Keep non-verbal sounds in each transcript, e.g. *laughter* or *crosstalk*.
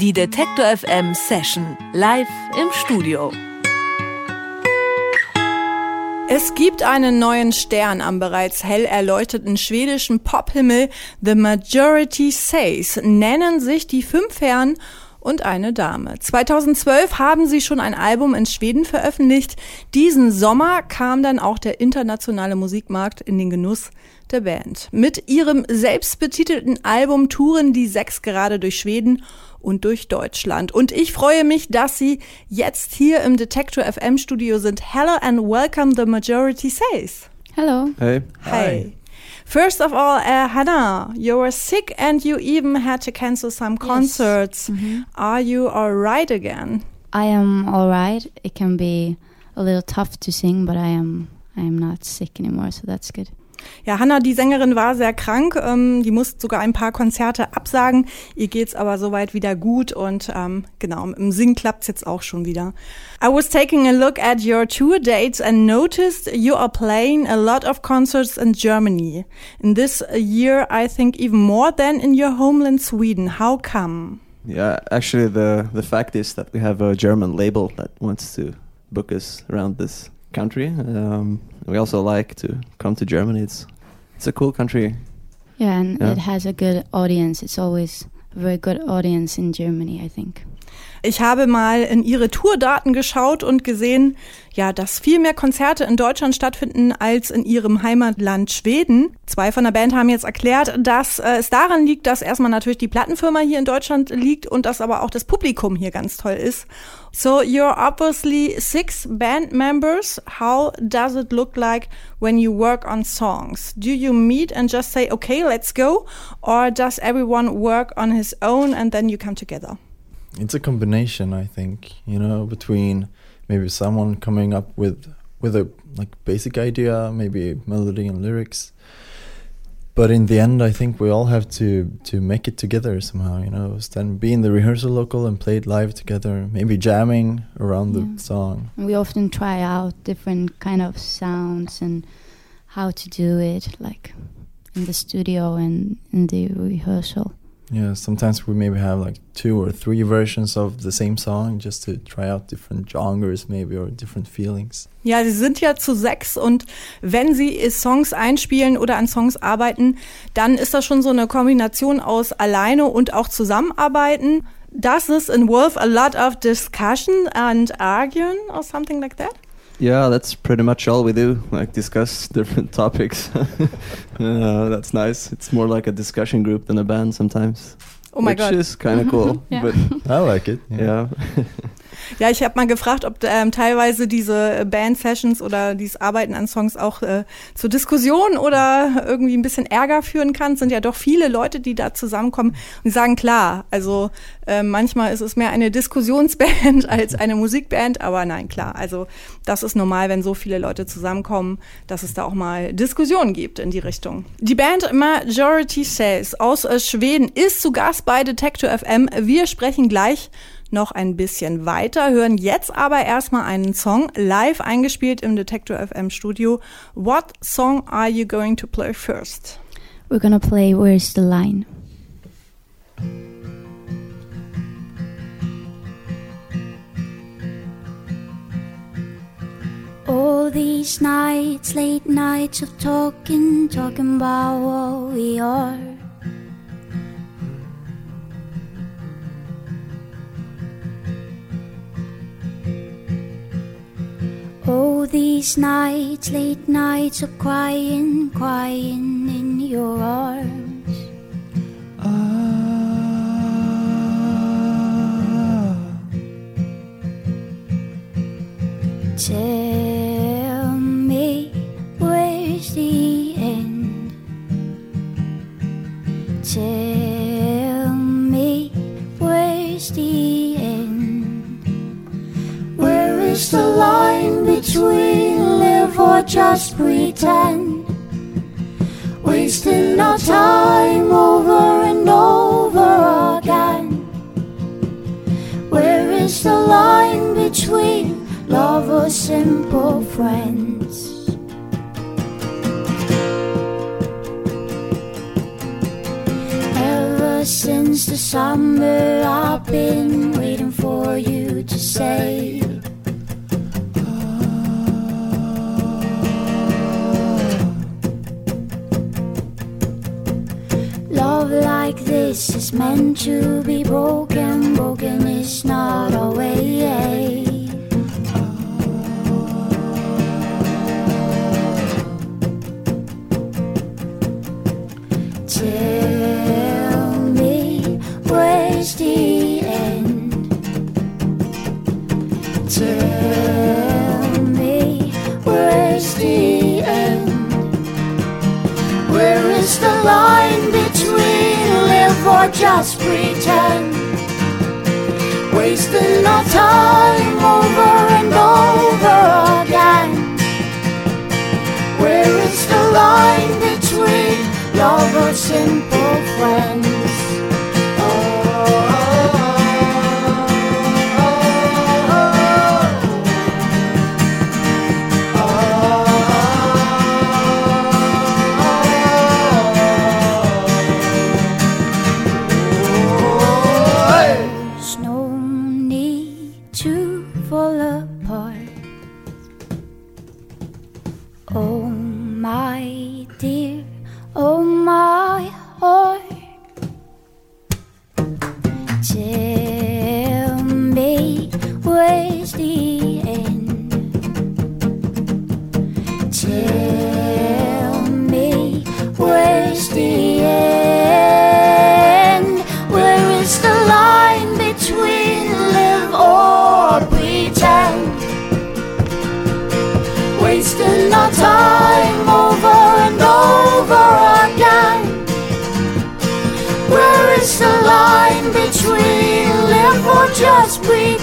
Die Detektor FM Session live im Studio. Es gibt einen neuen Stern am bereits hell erleuchteten schwedischen Pophimmel. The Majority Says nennen sich die fünf Herren und eine Dame. 2012 haben sie schon ein Album in Schweden veröffentlicht. Diesen Sommer kam dann auch der internationale Musikmarkt in den Genuss der Band. Mit ihrem selbstbetitelten Album touren die sechs gerade durch Schweden und durch Deutschland. Und ich freue mich, dass Sie jetzt hier im Detector FM Studio sind. Hello and welcome the majority says. Hello. Hey. Hi. First of all, uh, Hannah, you were sick and you even had to cancel some concerts. Yes. Mm -hmm. Are you all right again? I am all right. It can be a little tough to sing, but I am I am not sick anymore, so that's good. Ja, Hanna, die Sängerin war sehr krank. Ähm, die musste sogar ein paar Konzerte absagen. Ihr geht's aber soweit wieder gut und ähm, genau, im Singen klappt's jetzt auch schon wieder. I was taking a look at your tour dates and noticed you are playing a lot of concerts in Germany. In this year, I think even more than in your homeland Sweden. How come? Yeah, actually, the the fact is that we have a German label that wants to book us around this country. Um, we also like to come to Germany. It's it's a cool country. Yeah, and yeah. it has a good audience. It's always a very good audience in Germany, I think. Ich habe mal in ihre Tourdaten geschaut und gesehen, ja, dass viel mehr Konzerte in Deutschland stattfinden als in ihrem Heimatland Schweden. Zwei von der Band haben jetzt erklärt, dass äh, es daran liegt, dass erstmal natürlich die Plattenfirma hier in Deutschland liegt und dass aber auch das Publikum hier ganz toll ist. So you're obviously six band members. How does it look like when you work on songs? Do you meet and just say, okay, let's go? Or does everyone work on his own and then you come together? It's a combination, I think, you know, between maybe someone coming up with with a like basic idea, maybe melody and lyrics. But in the end, I think we all have to to make it together somehow, you know. Then be in the rehearsal local and play it live together, maybe jamming around yeah. the song. We often try out different kind of sounds and how to do it, like in the studio and in the rehearsal. Yeah, sometimes we maybe have like two or three versions of the same song just to try out different genres maybe or different feelings. Ja, sie sind ja zu sechs und wenn sie Songs einspielen oder an Songs arbeiten, dann ist das schon so eine Kombination aus alleine und auch zusammenarbeiten. Does this involve a lot of discussion and arguing or something like that? Yeah, that's pretty much all we do. Like discuss *laughs* different topics. *laughs* uh, that's nice. It's more like a discussion group than a band sometimes. Oh my which god, is kind of cool. *laughs* yeah. But I like it. yeah. Ja, *laughs* ich habe mal gefragt, ob ähm, teilweise diese Band-Sessions oder dieses Arbeiten an Songs auch äh, zur Diskussion oder irgendwie ein bisschen Ärger führen kann. Es sind ja doch viele Leute, die da zusammenkommen und sagen, klar, also äh, manchmal ist es mehr eine Diskussionsband *laughs* als eine Musikband, aber nein, klar, also das ist normal, wenn so viele Leute zusammenkommen, dass es da auch mal Diskussionen gibt in die Richtung. Die Band Majority Says aus äh, Schweden ist zu Gast bei Detector FM. Wir sprechen gleich noch ein bisschen weiter, hören jetzt aber erstmal einen Song live eingespielt im Detector FM Studio. What song are you going to play first? We're gonna play Where's the Line. All these nights, late nights of talking, talking about what we are. These nights, late nights of crying, crying in your arms. Ah. Tell time over and over again. Where is the line between love or simple friends? Ever since the summer, I've been waiting for you to say. This is meant to be broken. Broken is not our way. Just pretend? Wasting our time over and over again. Where is the line between lovers, simple friends? Need to fall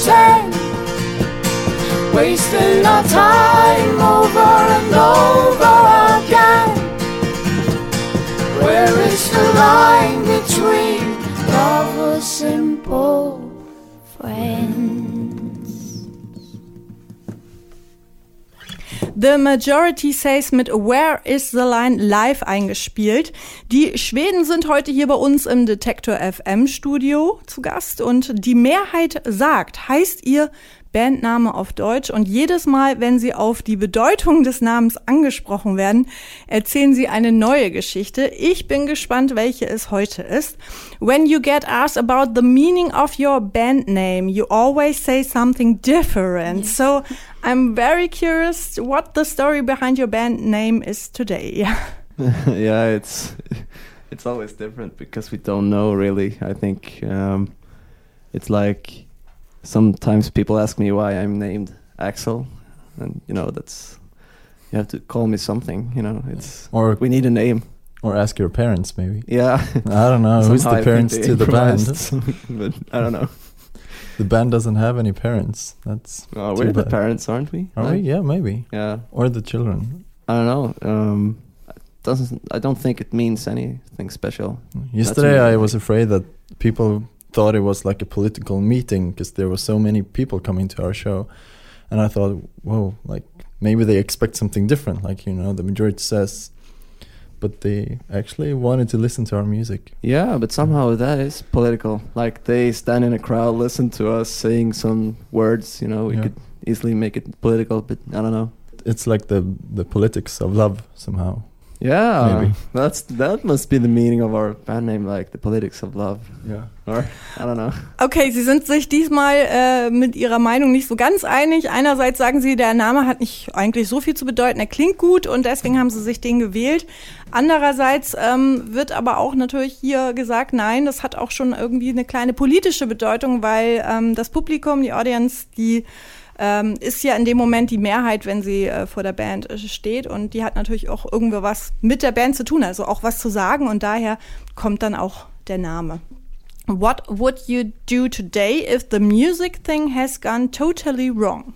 pretend? Wasting our time over and over again. Where is the line between love or simple The Majority Says mit Where is the Line live eingespielt. Die Schweden sind heute hier bei uns im Detektor FM Studio zu Gast und die Mehrheit sagt, heißt ihr Bandname auf Deutsch und jedes Mal, wenn sie auf die Bedeutung des Namens angesprochen werden, erzählen sie eine neue Geschichte. Ich bin gespannt, welche es heute ist. When you get asked about the meaning of your band name, you always say something different. So I'm very curious what the story behind your band name is today. *laughs* *laughs* yeah, it's it's always different because we don't know really. I think um, it's like sometimes people ask me why I'm named Axel, and you know that's you have to call me something. You know, it's Or we need a name. or ask your parents maybe. Yeah, I don't know *laughs* who's the parents to the band. *laughs* but I don't know. The band doesn't have any parents. That's Oh, we're the parents, aren't we? are we? Yeah, maybe. Yeah, Or the children. I don't know. Um, doesn't I don't think it means anything special. Yesterday, I was afraid that people thought it was like a political meeting because there were so many people coming to our show, and I thought, whoa, like maybe they expect something different, like you know, the majority says, but they actually wanted to listen to our music. Yeah, but somehow that is political. Like they stand in a crowd, listen to us saying some words. You know, we Yeah. could easily make it political, but I don't know. It's like the the politics of love somehow. Yeah, Maybe. that's that must be the meaning of our band name, like the politics of love, Yeah. or I don't know. Okay, Sie sind sich diesmal äh, mit Ihrer Meinung nicht so ganz einig. Einerseits sagen Sie, der Name hat nicht eigentlich so viel zu bedeuten, er klingt gut und deswegen haben Sie sich den gewählt. Andererseits ähm, wird aber auch natürlich hier gesagt, nein, das hat auch schon irgendwie eine kleine politische Bedeutung, weil ähm, das Publikum, die Audience, die ähm, ist ja in dem Moment die Mehrheit, wenn sie äh, vor der Band äh, steht und die hat natürlich auch irgendwie was mit der Band zu tun, also auch was zu sagen und daher kommt dann auch der Name. What would you do today if the music thing has gone totally wrong?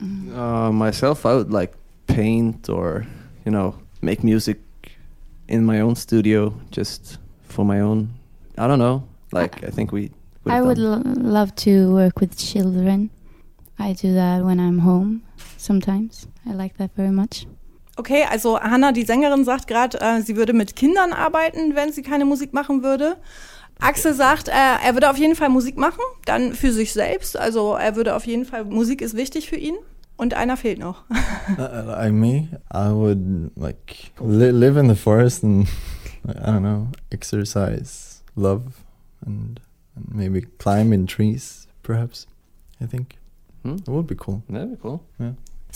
Uh, myself, I would like paint or you know make music in my own studio, just for my own. I don't know. Like I think we. I would lo- love to work with children. I do that when I'm home sometimes. I like that very much. Okay, also Hannah, die Sängerin, sagt gerade, äh, sie würde mit Kindern arbeiten, wenn sie keine Musik machen würde. Axel sagt, äh, er würde auf jeden Fall Musik machen, dann für sich selbst. Also er würde auf jeden Fall, Musik ist wichtig für ihn. Und einer fehlt noch. *laughs* Uh, like me, I would like li live in the forest and I don't know, exercise, love, and, and maybe climb in trees. Perhaps, I think Hmm? it would be cool. That'd be cool.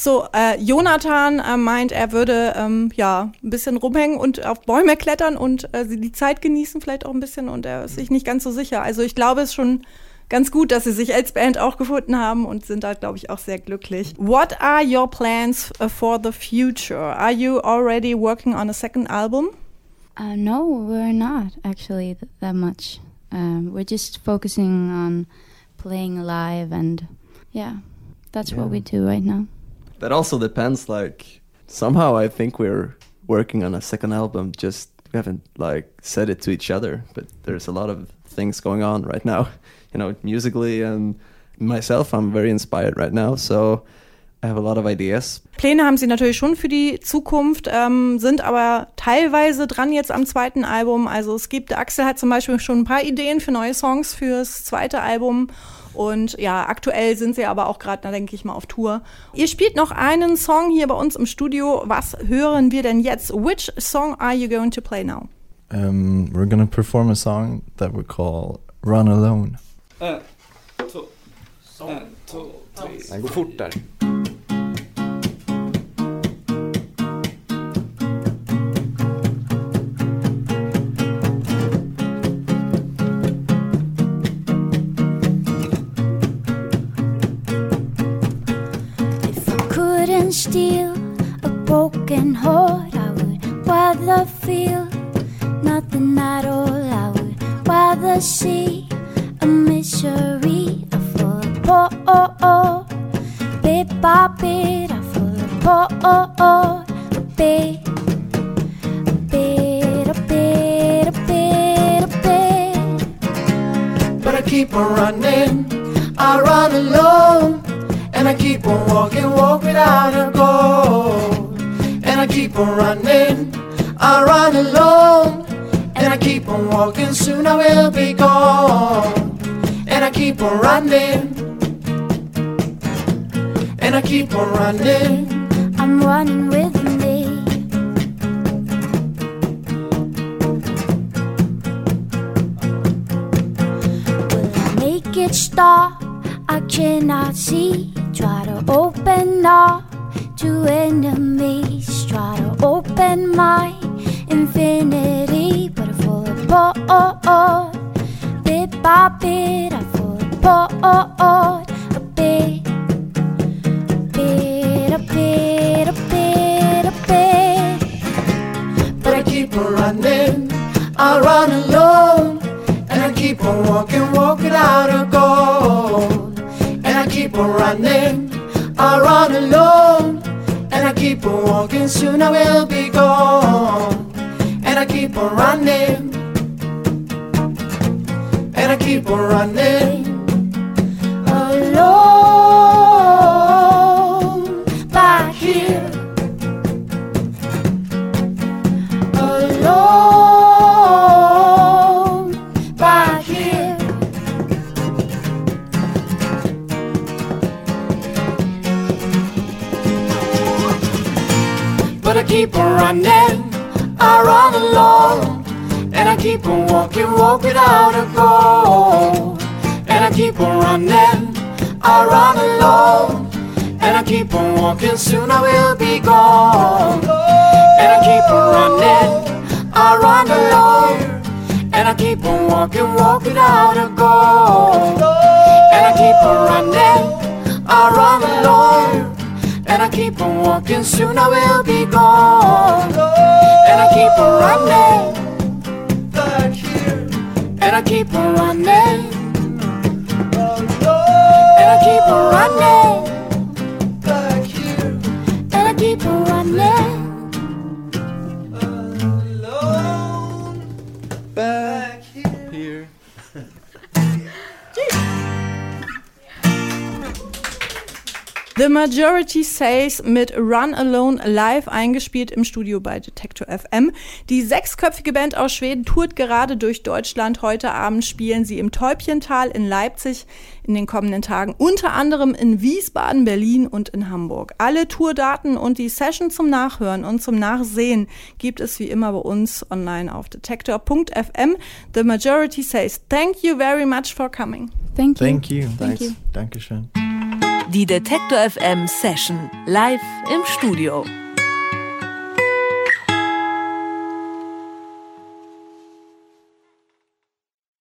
So, äh, Jonathan äh, meint, er würde ähm, ja ein bisschen rumhängen und auf Bäume klettern und äh, die Zeit genießen vielleicht auch ein bisschen und er ist sich nicht ganz so sicher. Also ich glaube, es ist schon ganz gut, dass sie sich als Band auch gefunden haben und sind da, glaube ich, auch sehr glücklich. What are your plans uh, for the future? Are you already working on a second album? Uh, no, we're not actually th- that much. Um, we're just focusing on playing live, and yeah, that's what Yeah. we do right now. That also depends. Like somehow I think we're working on a second album. Just we haven't like said it to each other, but there's a lot of things going on right now. *laughs* You know, musically and myself, I'm very inspired right now. So I have a lot of ideas. Pläne haben sie natürlich schon für die Zukunft, ähm, sind aber teilweise dran jetzt am zweiten Album. Also es gibt, Axel hat zum Beispiel schon ein paar Ideen für neue Songs fürs zweite Album. Und ja, aktuell sind sie aber auch gerade, denke ich mal, auf Tour. Ihr spielt noch einen Song hier bei uns im Studio. Was hören wir denn jetzt? Which song are you going to play now? Um, we're gonna perform a song that we call "Run Alone." En, två, en, två, tre. Nej, gå fortare. If broken heart, I would rather feel nothing at all. I would rather see a misery. I fall apart, bit by bit. I fall apart, a bit, a bit, a bit, a bit, a bit. but I keep on running. I run alone, and I keep on walking, walk without a goal. And I keep on running. I run alone, and I keep on walking. Soon I will be gone. And I keep on running, and I keep on running. I'm running with me. Will I make it stop? I cannot see. Try to open up to enemies. Try to open my infinity, but I fall apart. Bit by bit, I fall apart. I run alone, and I keep on walking, soon I will be gone. And I keep on running, I run alone, and I keep on walking, walk without a goal. And I keep on running, I run alone, and I keep on walking, soon I will be gone. And I keep on running, and I keep on running, The Majority Says mit Run Alone live eingespielt im Studio bei Detector FM. Die sechsköpfige Band aus Schweden tourt gerade durch Deutschland. Heute Abend spielen sie im Täubchental in Leipzig in den kommenden Tagen, unter anderem in Wiesbaden, Berlin und in Hamburg. Alle Tourdaten und die Session zum Nachhören und zum Nachsehen gibt es wie immer bei uns online auf detector.fm. The Majority Says thank you very much for coming. Thank you. Thank you. Thank you. Dankeschön. Die Detektor FM Session live im Studio.